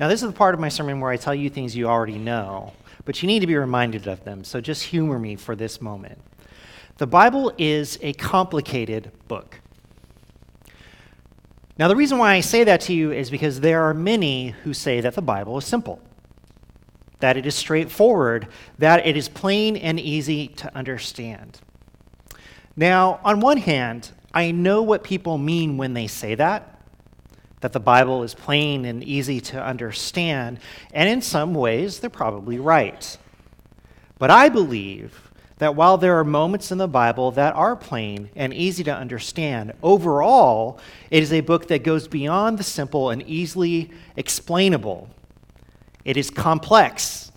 Now, this is the part of my sermon where I tell you things you already know, but you need to be reminded of them, so just humor me for this moment. The Bible is a complicated book. Now, the reason why I say that to you is because there are many who say that the Bible is simple, that it is straightforward, that it is plain and easy to understand. Now, on one hand, I know what people mean when they say that, that the Bible is plain and easy to understand, and in some ways, they're probably right. But I believe that while there are moments in the Bible that are plain and easy to understand, overall, it is a book that goes beyond the simple and easily explainable. It is complex,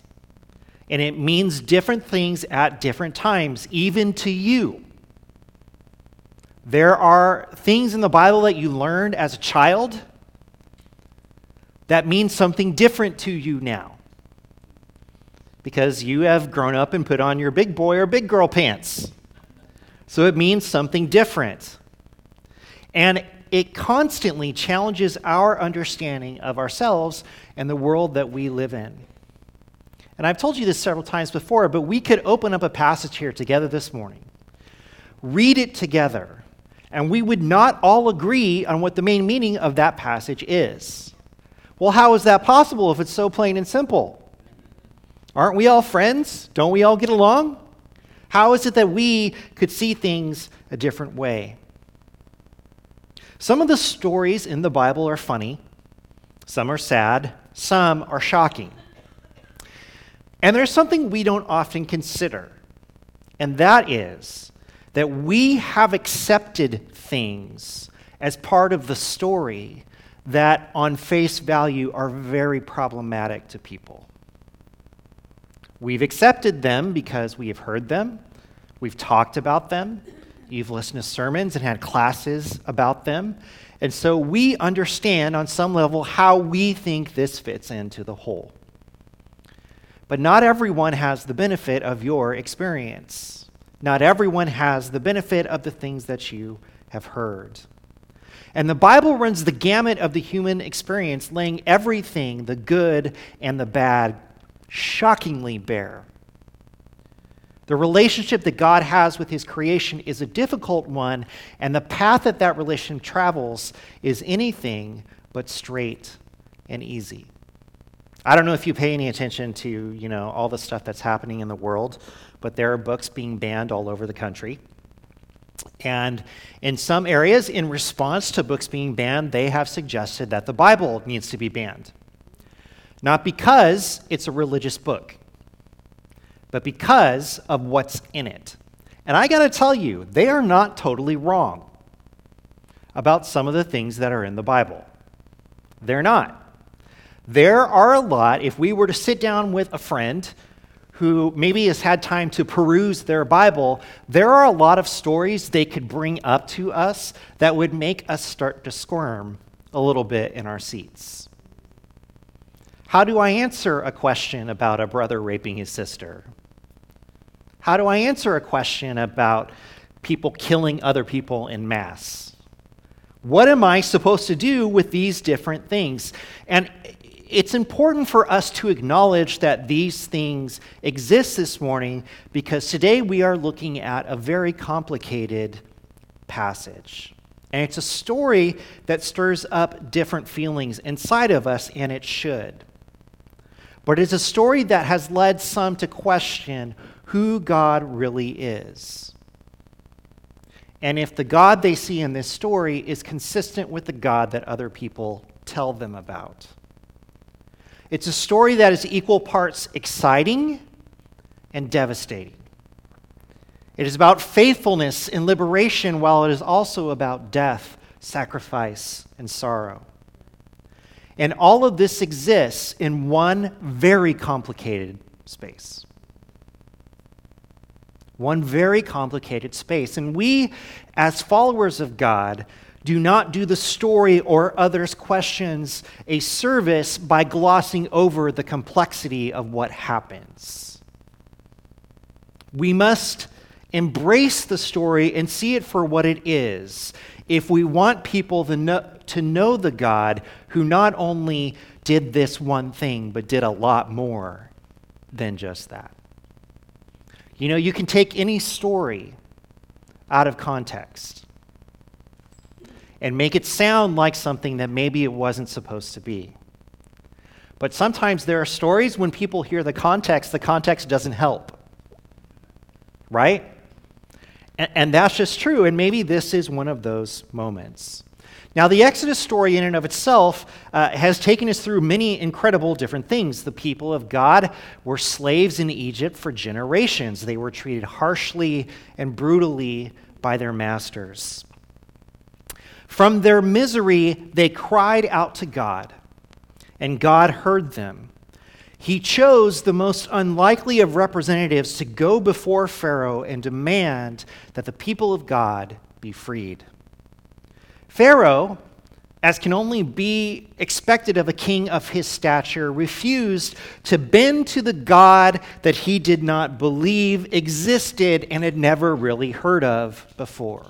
and it means different things at different times, even to you. There are things in the Bible that you learned as a child that means something different to you now because you have grown up and put on your big boy or big girl pants. So it means something different. And it constantly challenges our understanding of ourselves and the world that we live in. And I've told you this several times before, but we could open up a passage here together this morning, read it together, and we would not all agree on what the main meaning of that passage is. Well, how is that possible if it's so plain and simple? Aren't we all friends? Don't we all get along? How is it that we could see things a different way? Some of the stories in the Bible are funny, some are sad, some are shocking. And there's something we don't often consider, and that is that we have accepted things as part of the story that, on face value, are very problematic to people. We've accepted them because we have heard them, we've talked about them, you've listened to sermons and had classes about them. And so we understand on some level how we think this fits into the whole. But not everyone has the benefit of your experience. Not everyone has the benefit of the things that you have heard. And the Bible runs the gamut of the human experience, laying everything, the good and the bad, shockingly bare. The relationship that God has with his creation is a difficult one, and the path that that relation travels is anything but straight and easy. I don't know if you pay any attention to, you know, all the stuff that's happening in the world, but there are books being banned all over the country. And in some areas, in response to books being banned, they have suggested that the Bible needs to be banned. Not because it's a religious book, but because of what's in it. And I got to tell you, they are not totally wrong about some of the things that are in the Bible. They're not. There are a lot, if we were to sit down with a friend who maybe has had time to peruse their Bible, there are a lot of stories they could bring up to us that would make us start to squirm a little bit in our seats. How do I answer a question about a brother raping his sister? How do I answer a question about people killing other people in mass? What am I supposed to do with these different things? And it's important for us to acknowledge that these things exist this morning because today we are looking at a very complicated passage. And it's a story that stirs up different feelings inside of us, and it should. But it's a story that has led some to question who God really is. And if the God they see in this story is consistent with the God that other people tell them about. It's a story that is equal parts exciting and devastating. It is about faithfulness and liberation, while it is also about death, sacrifice, and sorrow. And all of this exists in one very complicated space. One very complicated space. And we, as followers of God, do not do the story or others' questions a service by glossing over the complexity of what happens. We must embrace the story and see it for what it is if we want people to know, to know the God who not only did this one thing, but did a lot more than just that. You know, you can take any story out of context and make it sound like something that maybe it wasn't supposed to be. But sometimes there are stories when people hear the context, the context doesn't help. Right? And, and that's just true. And maybe this is one of those moments. Now, the Exodus story, in and of itself, uh, has taken us through many incredible different things. The people of God were slaves in Egypt for generations, they were treated harshly and brutally by their masters. From their misery, they cried out to God, and God heard them. He chose the most unlikely of representatives to go before Pharaoh and demand that the people of God be freed. Pharaoh, as can only be expected of a king of his stature, refused to bend to the God that he did not believe existed and had never really heard of before.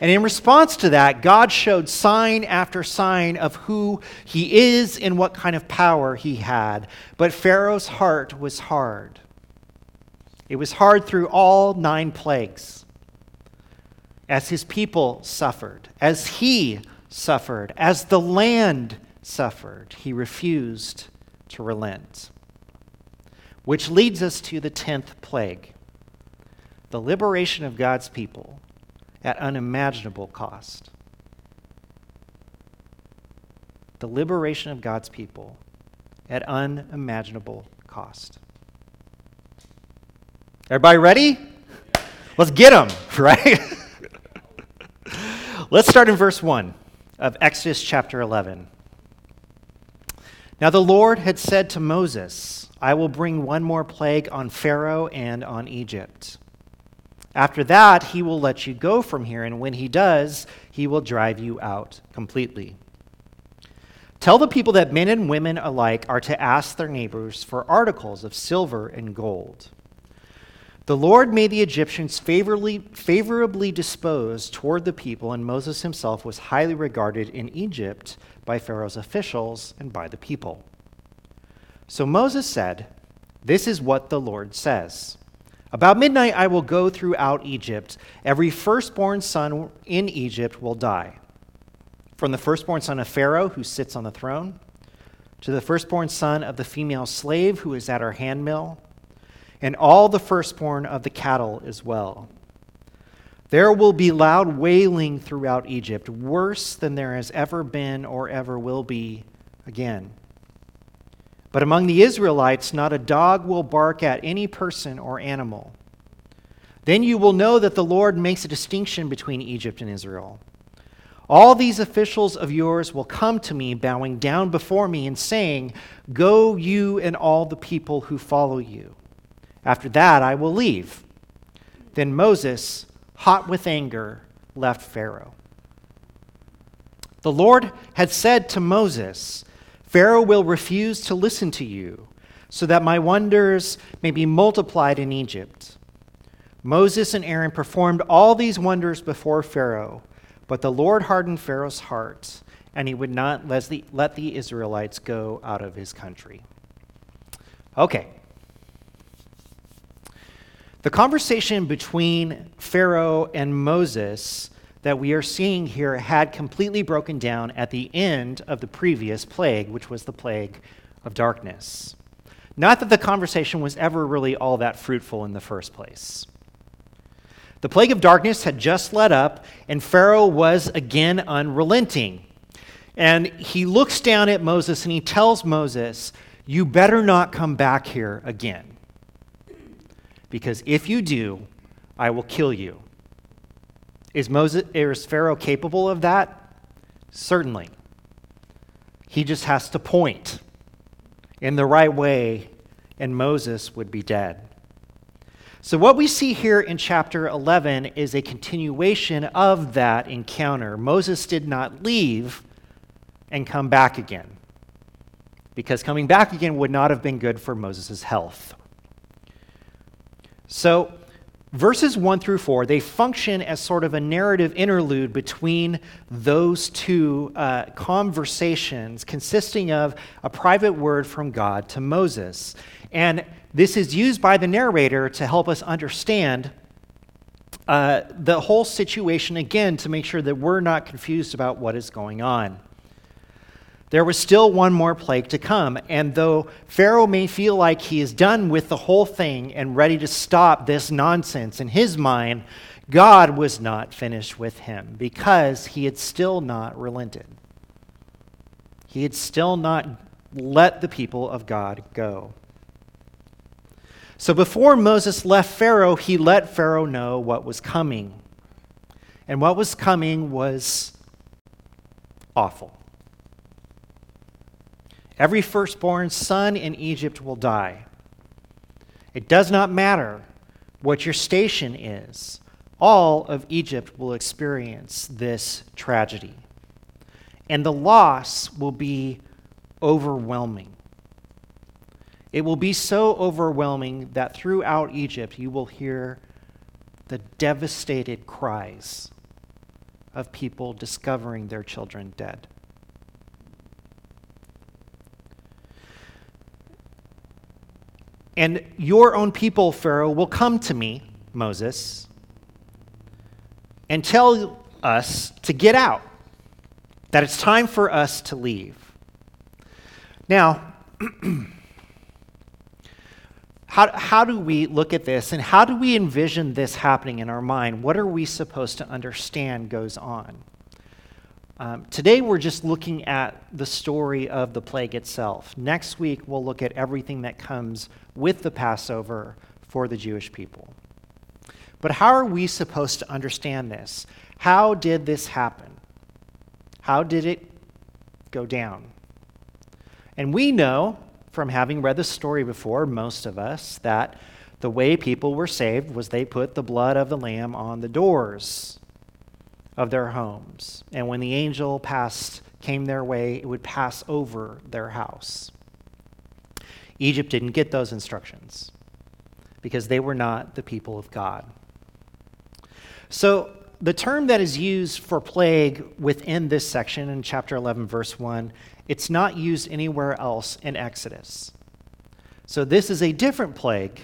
And in response to that, God showed sign after sign of who he is and what kind of power he had. But Pharaoh's heart was hard. It was hard through all nine plagues as his people suffered, as he suffered, as the land suffered, he refused to relent. Which leads us to the 10th plague the liberation of God's people at unimaginable cost. The liberation of God's people at unimaginable cost. Everybody ready? Let's get them, right? Let's start in verse 1 of Exodus chapter 11. Now the Lord had said to Moses, I will bring one more plague on Pharaoh and on Egypt. After that, he will let you go from here, and when he does, he will drive you out completely. Tell the people that men and women alike are to ask their neighbors for articles of silver and gold the Lord made the Egyptians favorably, favorably disposed toward the people, and Moses himself was highly regarded in Egypt by Pharaoh's officials and by the people. So Moses said, This is what the Lord says. About midnight I will go throughout Egypt. Every firstborn son in Egypt will die. From the firstborn son of Pharaoh, who sits on the throne, to the firstborn son of the female slave who is at her handmill and all the firstborn of the cattle as well. There will be loud wailing throughout Egypt, worse than there has ever been or ever will be again. But among the Israelites, not a dog will bark at any person or animal. Then you will know that the Lord makes a distinction between Egypt and Israel. All these officials of yours will come to me, bowing down before me and saying, Go, you and all the people who follow you. After that, I will leave. Then Moses, hot with anger, left Pharaoh. The Lord had said to Moses, Pharaoh will refuse to listen to you, so that my wonders may be multiplied in Egypt. Moses and Aaron performed all these wonders before Pharaoh, but the Lord hardened Pharaoh's heart, and he would not let the, let the Israelites go out of his country. Okay, the conversation between Pharaoh and Moses that we are seeing here had completely broken down at the end of the previous plague, which was the plague of darkness. Not that the conversation was ever really all that fruitful in the first place. The plague of darkness had just let up, and Pharaoh was again unrelenting. And he looks down at Moses and he tells Moses, You better not come back here again because if you do, I will kill you. Is, Moses, is Pharaoh capable of that? Certainly. He just has to point in the right way, and Moses would be dead. So, what we see here in chapter 11 is a continuation of that encounter. Moses did not leave and come back again, because coming back again would not have been good for Moses' health. So, verses 1 through 4, they function as sort of a narrative interlude between those two uh, conversations, consisting of a private word from God to Moses. And this is used by the narrator to help us understand uh, the whole situation again to make sure that we're not confused about what is going on. There was still one more plague to come, and though Pharaoh may feel like he is done with the whole thing and ready to stop this nonsense in his mind, God was not finished with him because he had still not relented. He had still not let the people of God go. So before Moses left Pharaoh, he let Pharaoh know what was coming. And what was coming was awful. Every firstborn son in Egypt will die. It does not matter what your station is, all of Egypt will experience this tragedy. And the loss will be overwhelming. It will be so overwhelming that throughout Egypt you will hear the devastated cries of people discovering their children dead. And your own people, Pharaoh, will come to me, Moses, and tell us to get out, that it's time for us to leave. Now, how, how do we look at this and how do we envision this happening in our mind? What are we supposed to understand goes on? Um, today, we're just looking at the story of the plague itself. Next week, we'll look at everything that comes with the Passover for the Jewish people. But how are we supposed to understand this? How did this happen? How did it go down? And we know from having read the story before, most of us, that the way people were saved was they put the blood of the lamb on the doors of their homes. And when the angel passed, came their way, it would pass over their house. Egypt didn't get those instructions because they were not the people of God. So, the term that is used for plague within this section in chapter 11, verse 1, it's not used anywhere else in Exodus. So, this is a different plague,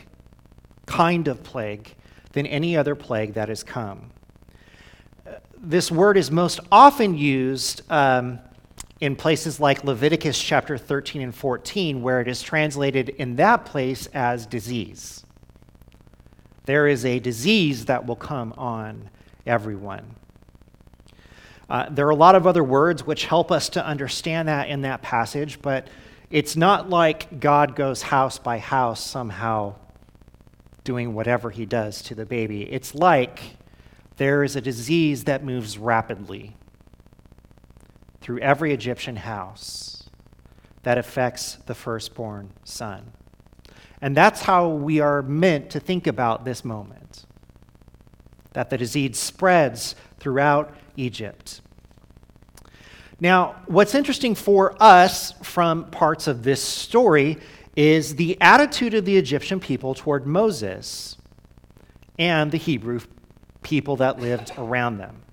kind of plague, than any other plague that has come this word is most often used um, in places like Leviticus chapter 13 and 14, where it is translated in that place as disease. There is a disease that will come on everyone. Uh, there are a lot of other words which help us to understand that in that passage, but it's not like God goes house by house somehow doing whatever he does to the baby. It's like there is a disease that moves rapidly through every Egyptian house that affects the firstborn son. And that's how we are meant to think about this moment that the disease spreads throughout Egypt. Now, what's interesting for us from parts of this story is the attitude of the Egyptian people toward Moses and the Hebrew people that lived around them.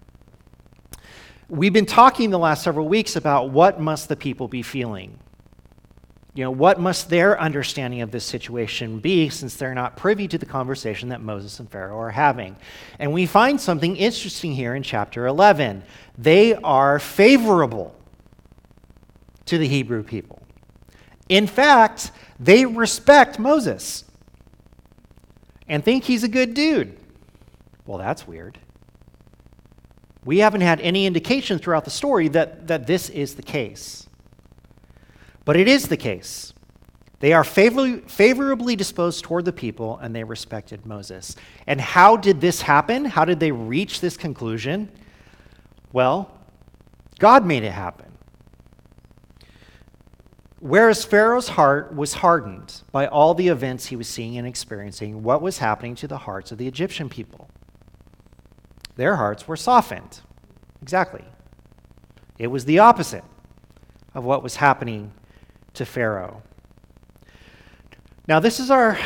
We've been talking the last several weeks about what must the people be feeling? You know, what must their understanding of this situation be since they're not privy to the conversation that Moses and Pharaoh are having? And we find something interesting here in chapter 11. They are favorable to the Hebrew people. In fact, they respect Moses and think he's a good dude. Well, that's weird. We haven't had any indication throughout the story that, that this is the case. But it is the case. They are favorably, favorably disposed toward the people, and they respected Moses. And how did this happen? How did they reach this conclusion? Well, God made it happen. Whereas Pharaoh's heart was hardened by all the events he was seeing and experiencing, what was happening to the hearts of the Egyptian people? Their hearts were softened. Exactly. It was the opposite of what was happening to Pharaoh. Now, this is our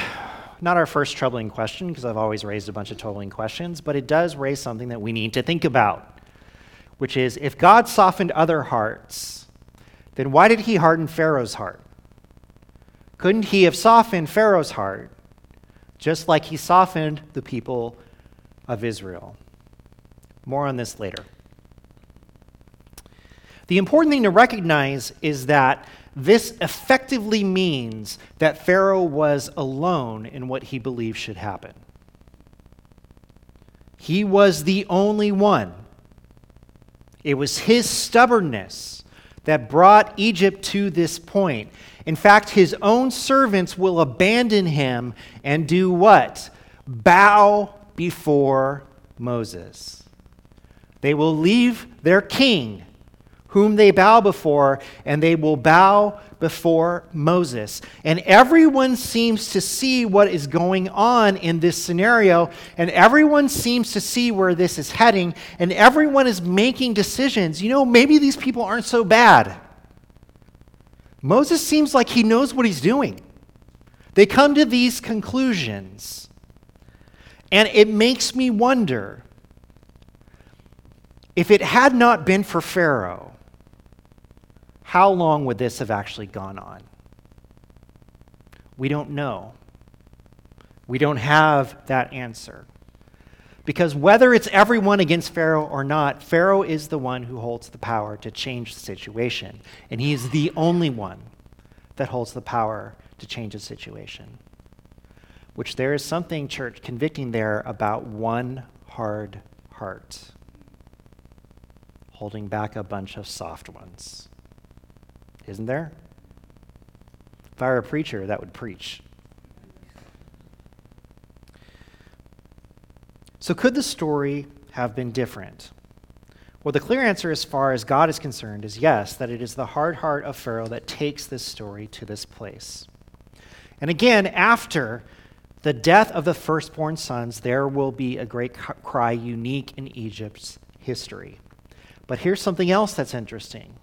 not our first troubling question, because I've always raised a bunch of troubling questions, but it does raise something that we need to think about, which is if God softened other hearts, then why did he harden Pharaoh's heart? Couldn't he have softened Pharaoh's heart just like he softened the people of Israel? More on this later. The important thing to recognize is that this effectively means that Pharaoh was alone in what he believed should happen. He was the only one. It was his stubbornness that brought Egypt to this point. In fact, his own servants will abandon him and do what? Bow before Moses. They will leave their king whom they bow before, and they will bow before Moses. And everyone seems to see what is going on in this scenario, and everyone seems to see where this is heading, and everyone is making decisions. You know, maybe these people aren't so bad. Moses seems like he knows what he's doing. They come to these conclusions. And it makes me wonder if it had not been for Pharaoh, how long would this have actually gone on? We don't know. We don't have that answer. Because whether it's everyone against Pharaoh or not, Pharaoh is the one who holds the power to change the situation. And he is the only one that holds the power to change the situation. Which there is something, church, convicting there about one hard heart, holding back a bunch of soft ones isn't there? If I were a preacher, that would preach. So, could the story have been different? Well, the clear answer, as far as God is concerned, is yes, that it is the hard heart of Pharaoh that takes this story to this place. And again, after the death of the firstborn sons, there will be a great cry unique in Egypt's history. But here's something else that's interesting.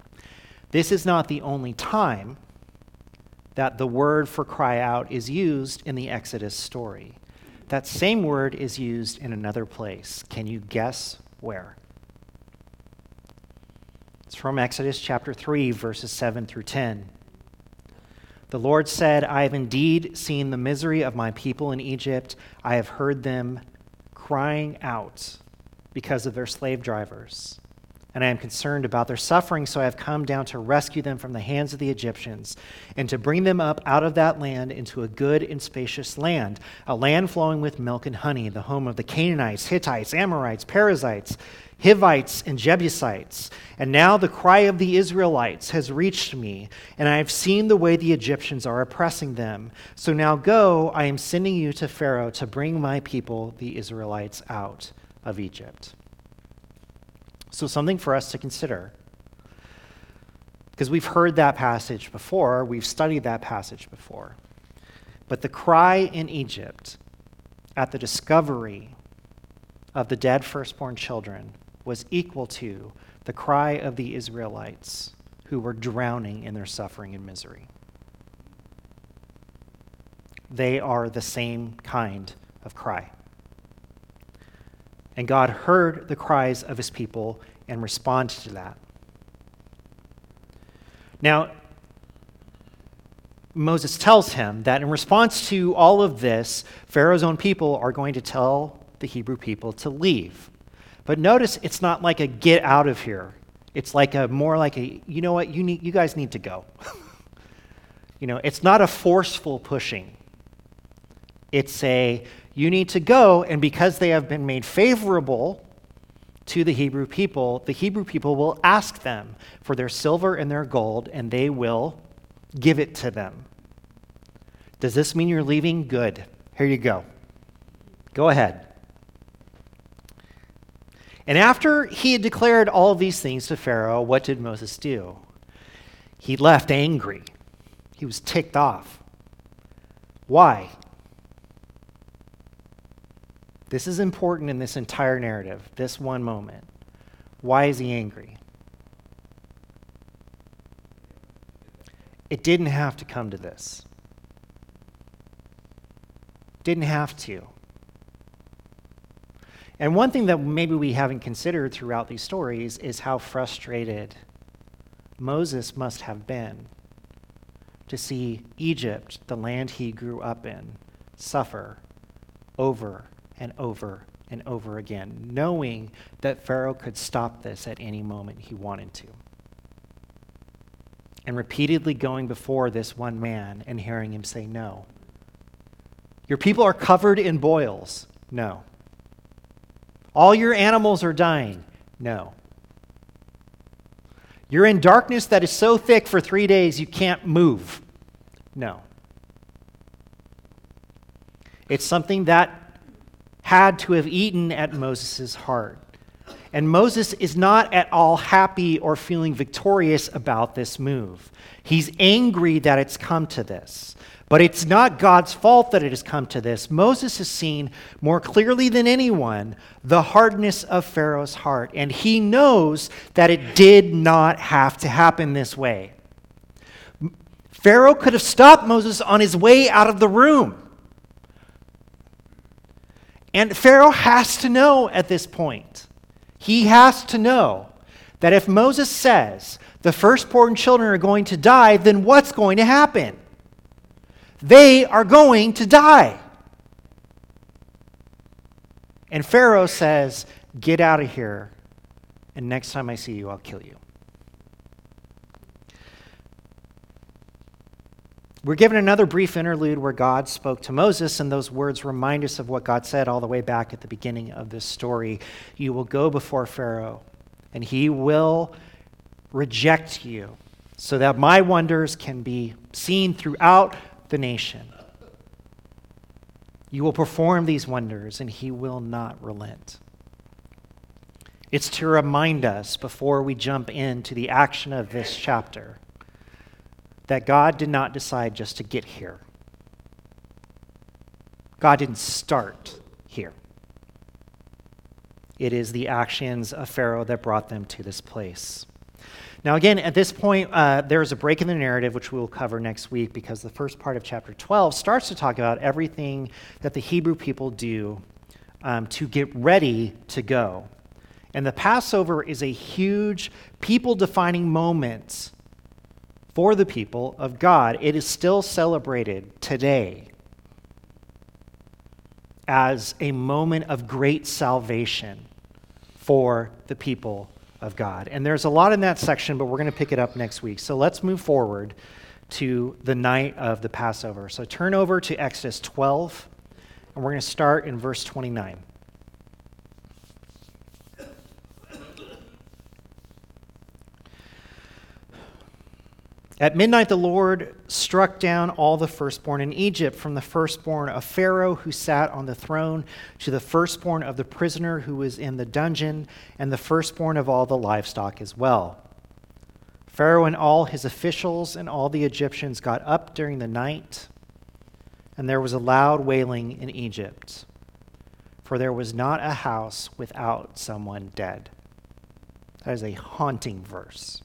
This is not the only time that the word for cry out is used in the Exodus story. That same word is used in another place. Can you guess where? It's from Exodus chapter 3, verses 7 through 10. The Lord said, I have indeed seen the misery of my people in Egypt. I have heard them crying out because of their slave drivers and I am concerned about their suffering, so I have come down to rescue them from the hands of the Egyptians and to bring them up out of that land into a good and spacious land, a land flowing with milk and honey, the home of the Canaanites, Hittites, Amorites, Perizzites, Hivites, and Jebusites. And now the cry of the Israelites has reached me, and I have seen the way the Egyptians are oppressing them. So now go, I am sending you to Pharaoh to bring my people, the Israelites, out of Egypt. So, something for us to consider. Because we've heard that passage before, we've studied that passage before. But the cry in Egypt at the discovery of the dead firstborn children was equal to the cry of the Israelites who were drowning in their suffering and misery. They are the same kind of cry. And God heard the cries of his people and responded to that. Now, Moses tells him that in response to all of this, Pharaoh's own people are going to tell the Hebrew people to leave. But notice it's not like a get out of here. It's like a more like a, you know what, you, need, you guys need to go. you know, it's not a forceful pushing. It's a, you need to go, and because they have been made favorable to the Hebrew people, the Hebrew people will ask them for their silver and their gold, and they will give it to them. Does this mean you're leaving? Good. Here you go. Go ahead. And after he had declared all these things to Pharaoh, what did Moses do? He left angry. He was ticked off. Why? This is important in this entire narrative, this one moment. Why is he angry? It didn't have to come to this. Didn't have to. And one thing that maybe we haven't considered throughout these stories is how frustrated Moses must have been to see Egypt, the land he grew up in, suffer over and over and over again, knowing that Pharaoh could stop this at any moment he wanted to. And repeatedly going before this one man and hearing him say, No. Your people are covered in boils. No. All your animals are dying. No. You're in darkness that is so thick for three days you can't move. No. It's something that had to have eaten at Moses' heart. And Moses is not at all happy or feeling victorious about this move. He's angry that it's come to this. But it's not God's fault that it has come to this. Moses has seen more clearly than anyone the hardness of Pharaoh's heart, and he knows that it did not have to happen this way. Pharaoh could have stopped Moses on his way out of the room. And Pharaoh has to know at this point, he has to know that if Moses says the firstborn children are going to die, then what's going to happen? They are going to die. And Pharaoh says, Get out of here, and next time I see you, I'll kill you. We're given another brief interlude where God spoke to Moses, and those words remind us of what God said all the way back at the beginning of this story. You will go before Pharaoh, and he will reject you, so that my wonders can be seen throughout the nation. You will perform these wonders, and he will not relent. It's to remind us before we jump into the action of this chapter that God did not decide just to get here. God didn't start here. It is the actions of Pharaoh that brought them to this place. Now, again, at this point, uh, there is a break in the narrative, which we will cover next week, because the first part of chapter 12 starts to talk about everything that the Hebrew people do um, to get ready to go. And the Passover is a huge people defining moment for the people of God. It is still celebrated today as a moment of great salvation for the people of God. And there's a lot in that section, but we're going to pick it up next week. So let's move forward to the night of the Passover. So turn over to Exodus 12, and we're going to start in verse 29. At midnight, the Lord struck down all the firstborn in Egypt, from the firstborn of Pharaoh who sat on the throne, to the firstborn of the prisoner who was in the dungeon, and the firstborn of all the livestock as well. Pharaoh and all his officials and all the Egyptians got up during the night, and there was a loud wailing in Egypt, for there was not a house without someone dead. That is a haunting verse.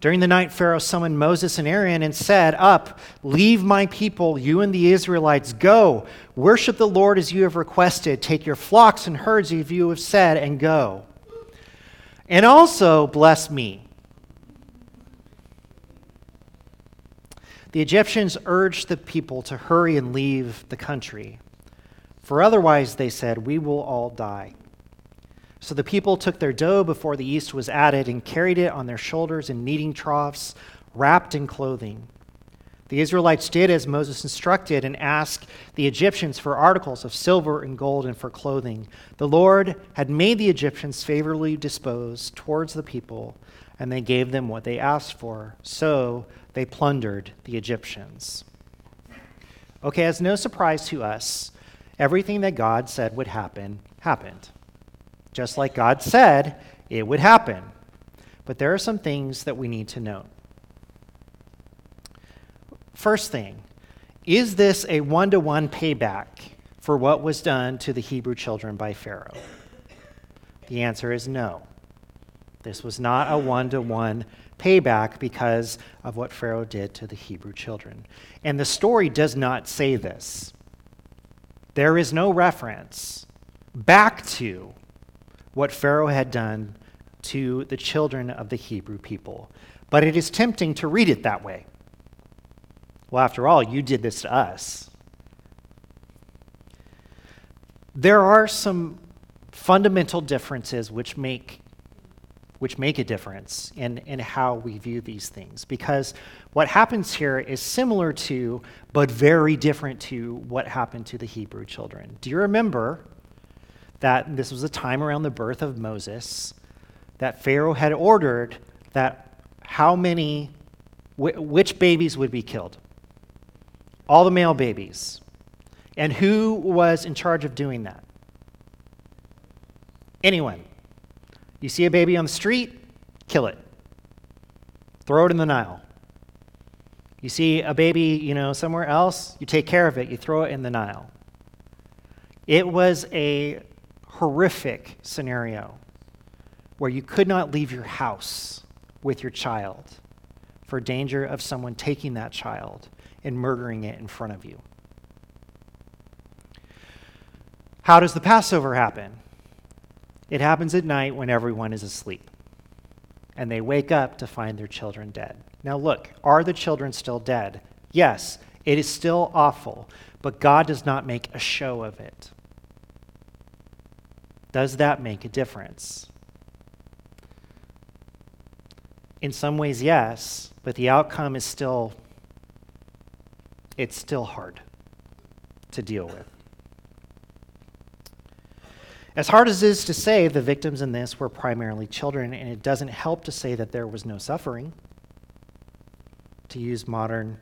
During the night, Pharaoh summoned Moses and Aaron and said, Up, leave my people, you and the Israelites. Go, worship the Lord as you have requested. Take your flocks and herds as you have said, and go. And also bless me. The Egyptians urged the people to hurry and leave the country, for otherwise, they said, we will all die. So the people took their dough before the yeast was added and carried it on their shoulders in kneading troughs, wrapped in clothing. The Israelites did as Moses instructed and asked the Egyptians for articles of silver and gold and for clothing. The Lord had made the Egyptians favorably disposed towards the people, and they gave them what they asked for. So they plundered the Egyptians. Okay, as no surprise to us, everything that God said would happen happened just like God said it would happen. But there are some things that we need to note. First thing, is this a one to one payback for what was done to the Hebrew children by Pharaoh? The answer is no. This was not a one to one payback because of what Pharaoh did to the Hebrew children. And the story does not say this. There is no reference back to what Pharaoh had done to the children of the Hebrew people. But it is tempting to read it that way. Well, after all, you did this to us. There are some fundamental differences which make which make a difference in, in how we view these things. Because what happens here is similar to, but very different to, what happened to the Hebrew children. Do you remember that this was a time around the birth of Moses that Pharaoh had ordered that how many, which babies would be killed? All the male babies. And who was in charge of doing that? Anyone. You see a baby on the street, kill it. Throw it in the Nile. You see a baby, you know, somewhere else, you take care of it, you throw it in the Nile. It was a horrific scenario where you could not leave your house with your child for danger of someone taking that child and murdering it in front of you. How does the Passover happen? It happens at night when everyone is asleep. And they wake up to find their children dead. Now, look, are the children still dead? Yes, it is still awful, but God does not make a show of it. Does that make a difference? In some ways, yes, but the outcome is still it's still hard to deal with. As hard as it is to say, the victims in this were primarily children, and it doesn't help to say that there was no suffering. To use modern,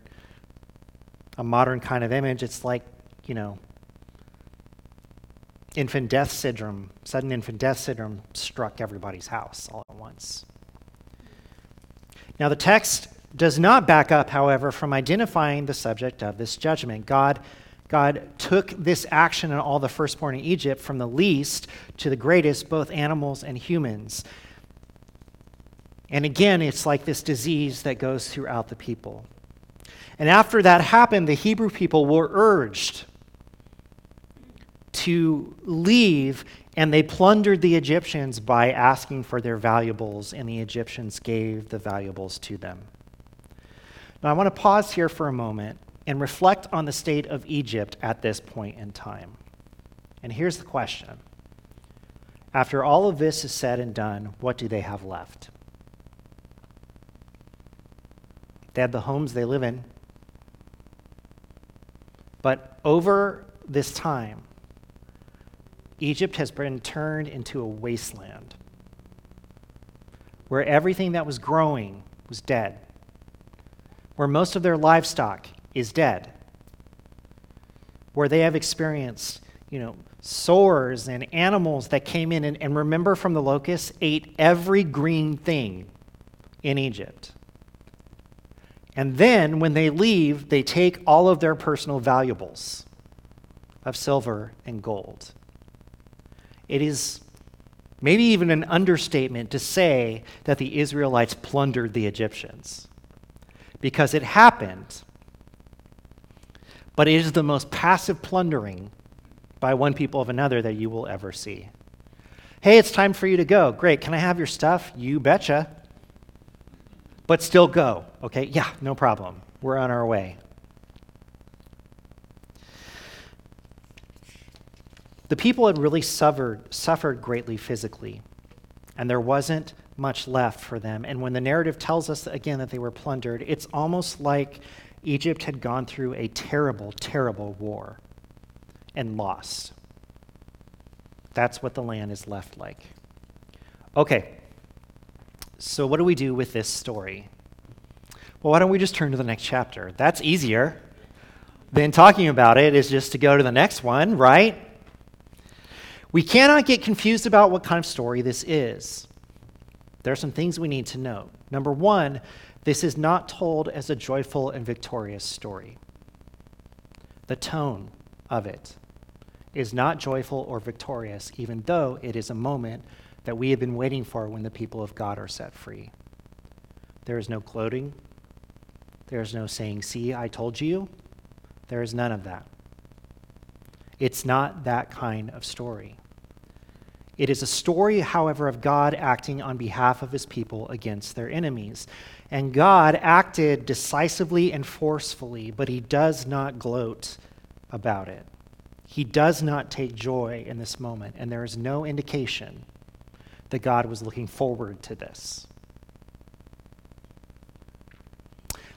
a modern kind of image, it's like, you know, infant death syndrome, sudden infant death syndrome struck everybody's house all at once. Now, the text does not back up, however, from identifying the subject of this judgment. God God took this action on all the firstborn in Egypt from the least to the greatest, both animals and humans. And again, it's like this disease that goes throughout the people. And after that happened, the Hebrew people were urged to leave, and they plundered the Egyptians by asking for their valuables, and the Egyptians gave the valuables to them. Now, I want to pause here for a moment and reflect on the state of Egypt at this point in time. And here's the question After all of this is said and done, what do they have left? They have the homes they live in. But over this time, Egypt has been turned into a wasteland where everything that was growing was dead, where most of their livestock is dead. Where they have experienced, you know, sores and animals that came in and, and remember from the locusts, ate every green thing in Egypt. And then when they leave, they take all of their personal valuables of silver and gold. It is maybe even an understatement to say that the Israelites plundered the Egyptians because it happened but it is the most passive plundering by one people of another that you will ever see. Hey, it's time for you to go. Great. Can I have your stuff? You betcha. But still go. Okay? Yeah, no problem. We're on our way. The people had really suffered, suffered greatly physically, and there wasn't much left for them. And when the narrative tells us again that they were plundered, it's almost like Egypt had gone through a terrible, terrible war and lost. That's what the land is left like. Okay, so what do we do with this story? Well, why don't we just turn to the next chapter? That's easier than talking about it, is just to go to the next one, right? We cannot get confused about what kind of story this is. There are some things we need to know. Number one, this is not told as a joyful and victorious story. The tone of it is not joyful or victorious, even though it is a moment that we have been waiting for when the people of God are set free. There is no gloating. There is no saying, See, I told you. There is none of that. It's not that kind of story. It is a story, however, of God acting on behalf of his people against their enemies. And God acted decisively and forcefully, but he does not gloat about it. He does not take joy in this moment, and there is no indication that God was looking forward to this.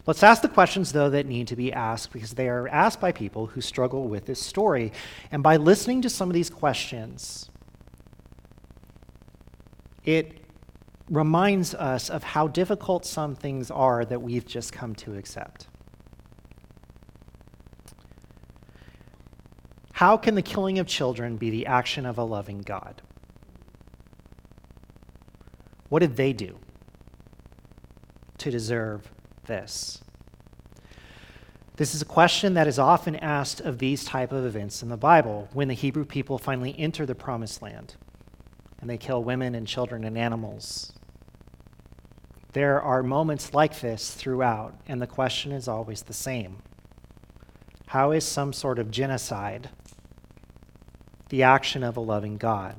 Let's ask the questions, though, that need to be asked because they are asked by people who struggle with this story. And by listening to some of these questions, it reminds us of how difficult some things are that we've just come to accept. How can the killing of children be the action of a loving God? What did they do to deserve this? This is a question that is often asked of these type of events in the Bible when the Hebrew people finally enter the promised land and they kill women and children and animals. There are moments like this throughout, and the question is always the same How is some sort of genocide the action of a loving God?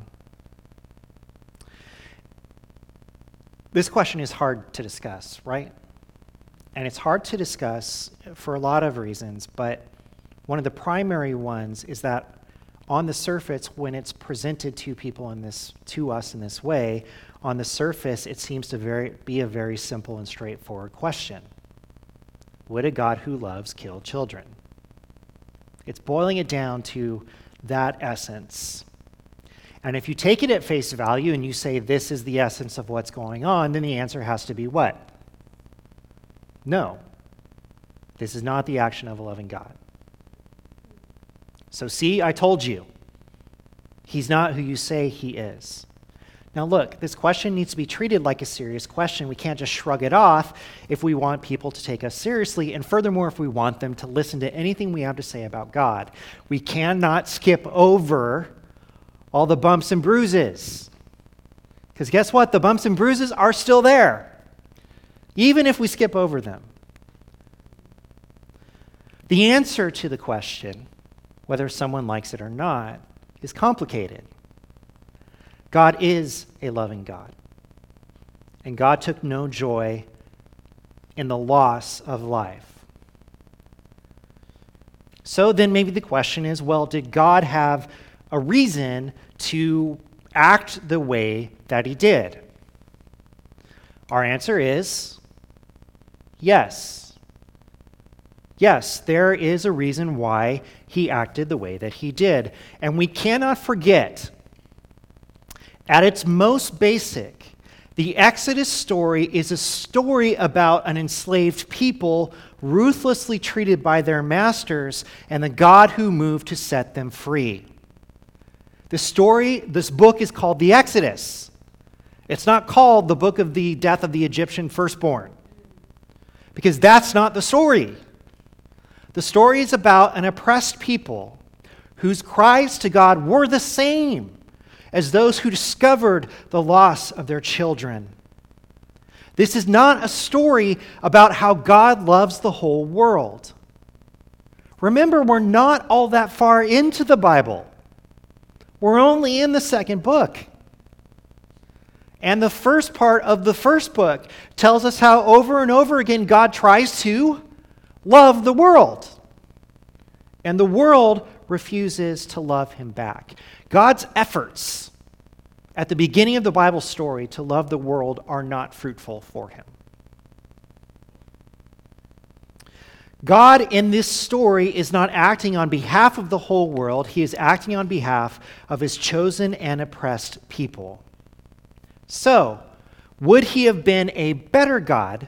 This question is hard to discuss, right? And it's hard to discuss for a lot of reasons, but one of the primary ones is that on the surface, when it's presented to people in this, to us in this way, on the surface, it seems to very, be a very simple and straightforward question Would a God who loves kill children? It's boiling it down to that essence. And if you take it at face value and you say this is the essence of what's going on, then the answer has to be what? No. This is not the action of a loving God. So, see, I told you. He's not who you say he is. Now, look, this question needs to be treated like a serious question. We can't just shrug it off if we want people to take us seriously, and furthermore, if we want them to listen to anything we have to say about God. We cannot skip over all the bumps and bruises. Because guess what? The bumps and bruises are still there, even if we skip over them. The answer to the question whether someone likes it or not, is complicated. God is a loving God. And God took no joy in the loss of life. So then, maybe the question is well, did God have a reason to act the way that he did? Our answer is yes. Yes, there is a reason why he acted the way that he did. And we cannot forget, at its most basic, the Exodus story is a story about an enslaved people ruthlessly treated by their masters and the God who moved to set them free. The story, this book is called the Exodus. It's not called the book of the death of the Egyptian firstborn, because that's not the story. The story is about an oppressed people whose cries to God were the same as those who discovered the loss of their children. This is not a story about how God loves the whole world. Remember, we're not all that far into the Bible. We're only in the second book. And the first part of the first book tells us how over and over again God tries to love the world. And the world refuses to love him back. God's efforts at the beginning of the Bible story to love the world are not fruitful for him. God in this story is not acting on behalf of the whole world, he is acting on behalf of his chosen and oppressed people. So, would he have been a better God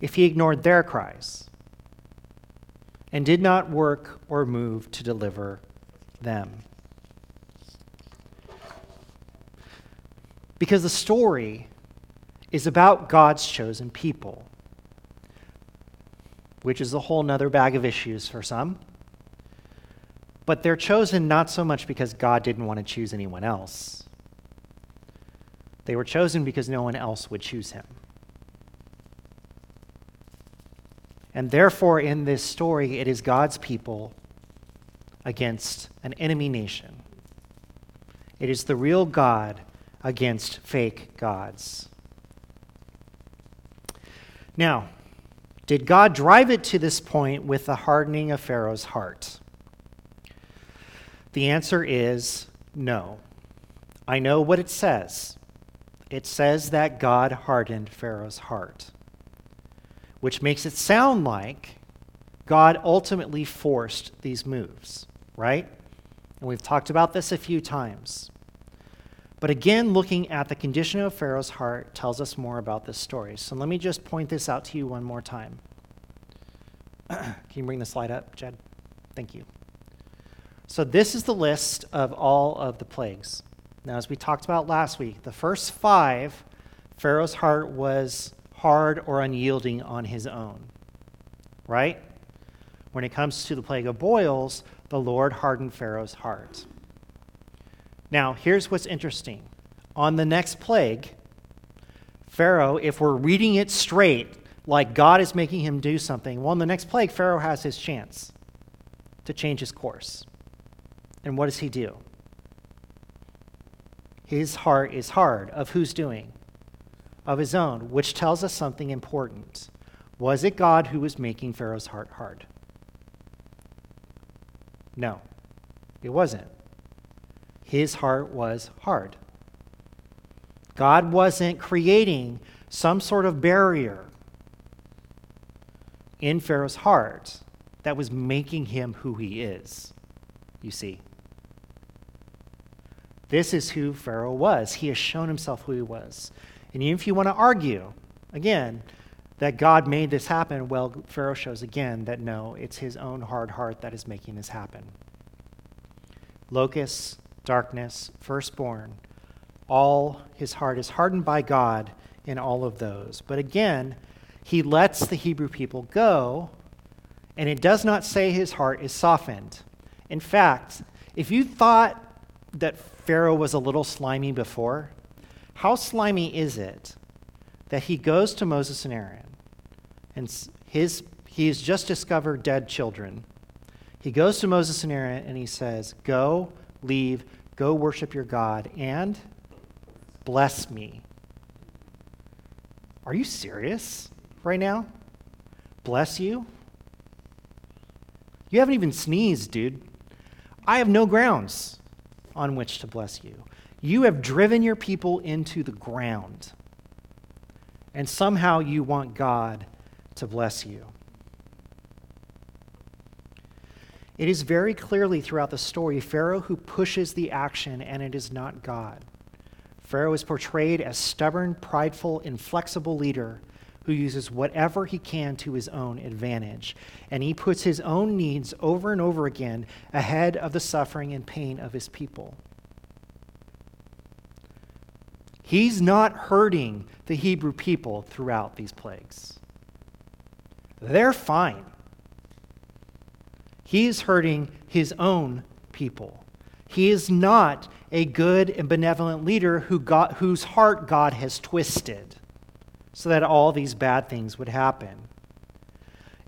if he ignored their cries and did not work or move to deliver them. Because the story is about God's chosen people, which is a whole nother bag of issues for some. But they're chosen not so much because God didn't want to choose anyone else, They were chosen because no one else would choose him. And therefore, in this story, it is God's people against an enemy nation. It is the real God against fake gods. Now, did God drive it to this point with the hardening of Pharaoh's heart? The answer is no. I know what it says. It says that God hardened Pharaoh's heart, which makes it sound like God ultimately forced these moves, right? And we've talked about this a few times. But again, looking at the condition of Pharaoh's heart tells us more about this story. So let me just point this out to you one more time. Can you bring the slide up, Jed? Thank you. So, this is the list of all of the plagues. Now, as we talked about last week, the first five, Pharaoh's heart was hard or unyielding on his own. Right? When it comes to the plague of boils, the Lord hardened Pharaoh's heart. Now, here's what's interesting. On the next plague, Pharaoh, if we're reading it straight, like God is making him do something, well, in the next plague, Pharaoh has his chance to change his course. And what does he do? His heart is hard. Of whose doing? Of his own, which tells us something important. Was it God who was making Pharaoh's heart hard? No, it wasn't his heart was hard. God wasn't creating some sort of barrier in Pharaoh's heart that was making him who he is, you see. This is who Pharaoh was. He has shown himself who he was. And even if you want to argue, again, that God made this happen, well, Pharaoh shows again that no, it's his own hard heart that is making this happen. Locusts, darkness, firstborn. All his heart is hardened by God in all of those. But again, he lets the Hebrew people go, and it does not say his heart is softened. In fact, if you thought that Pharaoh was a little slimy before, how slimy is it that he goes to Moses and Aaron and his, he's just discovered dead children? He goes to Moses and Aaron and he says, Go, leave, Go worship your God and bless me. Are you serious right now? Bless you? You haven't even sneezed, dude. I have no grounds on which to bless you. You have driven your people into the ground. And somehow you want God to bless you. It is very clearly throughout the story Pharaoh who pushes the action, and it is not God. Pharaoh is portrayed as stubborn, prideful, inflexible leader who uses whatever he can to his own advantage. And he puts his own needs over and over again ahead of the suffering and pain of his people. He's not hurting the Hebrew people throughout these plagues. They're fine. He is hurting his own people. He is not a good and benevolent leader who got, whose heart God has twisted so that all these bad things would happen.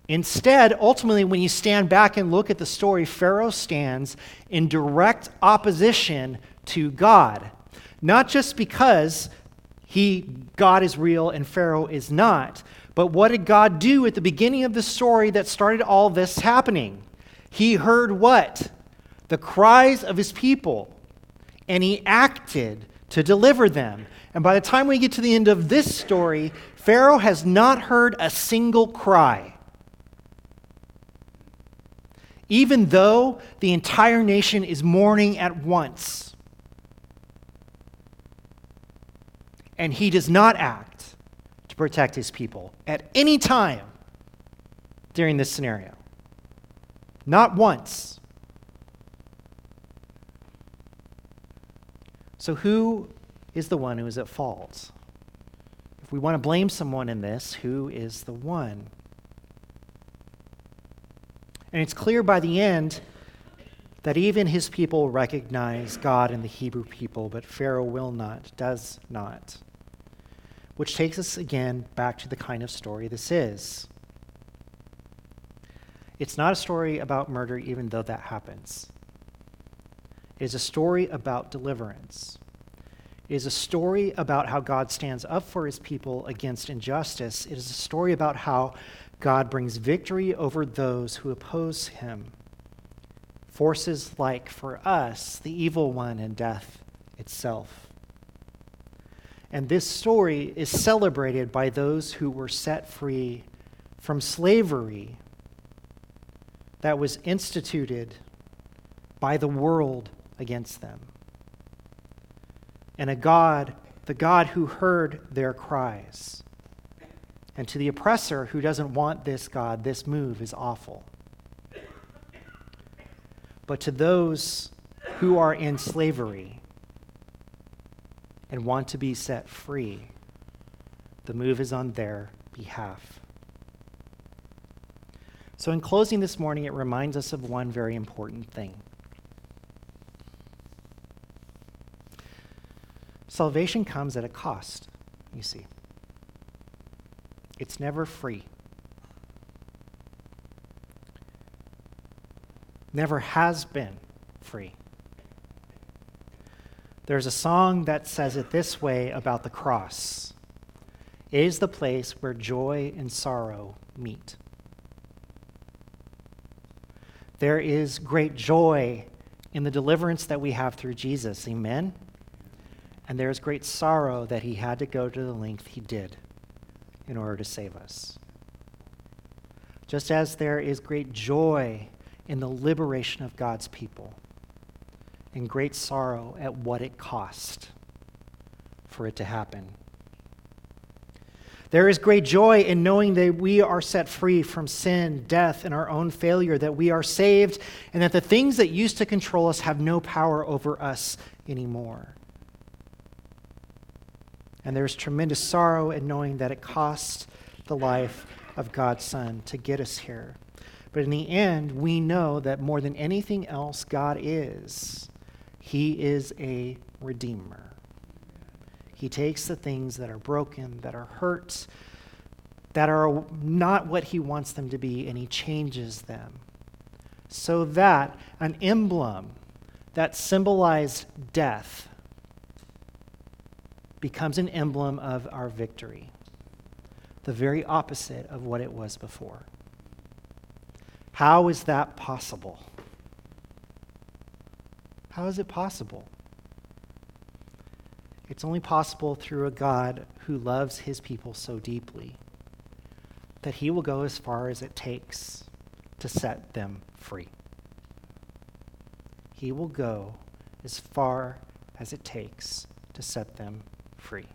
Instead, ultimately, when you stand back and look at the story, Pharaoh stands in direct opposition to God. Not just because he, God is real and Pharaoh is not, but what did God do at the beginning of the story that started all this happening? He heard what? The cries of his people, and he acted to deliver them. And by the time we get to the end of this story, Pharaoh has not heard a single cry. Even though the entire nation is mourning at once. And he does not act to protect his people at any time during this scenario. Not once. So, who is the one who is at fault? If we want to blame someone in this, who is the one? And it's clear by the end that even his people recognize God in the Hebrew people, but Pharaoh will not, does not. Which takes us again back to the kind of story this is. It's not a story about murder, even though that happens. It is a story about deliverance. It is a story about how God stands up for his people against injustice. It is a story about how God brings victory over those who oppose him. Forces like, for us, the evil one and death itself. And this story is celebrated by those who were set free from slavery that was instituted by the world against them. And a God, the God who heard their cries. And to the oppressor who doesn't want this God, this move is awful. But to those who are in slavery and want to be set free, the move is on their behalf. So, in closing this morning, it reminds us of one very important thing. Salvation comes at a cost, you see. It's never free. Never has been free. There's a song that says it this way about the cross it is the place where joy and sorrow meet. There is great joy in the deliverance that we have through Jesus. Amen? And there is great sorrow that he had to go to the length he did in order to save us. Just as there is great joy in the liberation of God's people, and great sorrow at what it cost for it to happen. There is great joy in knowing that we are set free from sin, death, and our own failure, that we are saved, and that the things that used to control us have no power over us anymore. And there's tremendous sorrow in knowing that it cost the life of God's Son to get us here. But in the end, we know that more than anything else, God is. He is a redeemer. He takes the things that are broken, that are hurt, that are not what He wants them to be, and He changes them. So that an emblem that symbolized death becomes an emblem of our victory, the very opposite of what it was before. How is that possible? How is it possible? It's only possible through a God who loves his people so deeply that he will go as far as it takes to set them free. He will go as far as it takes to set them free.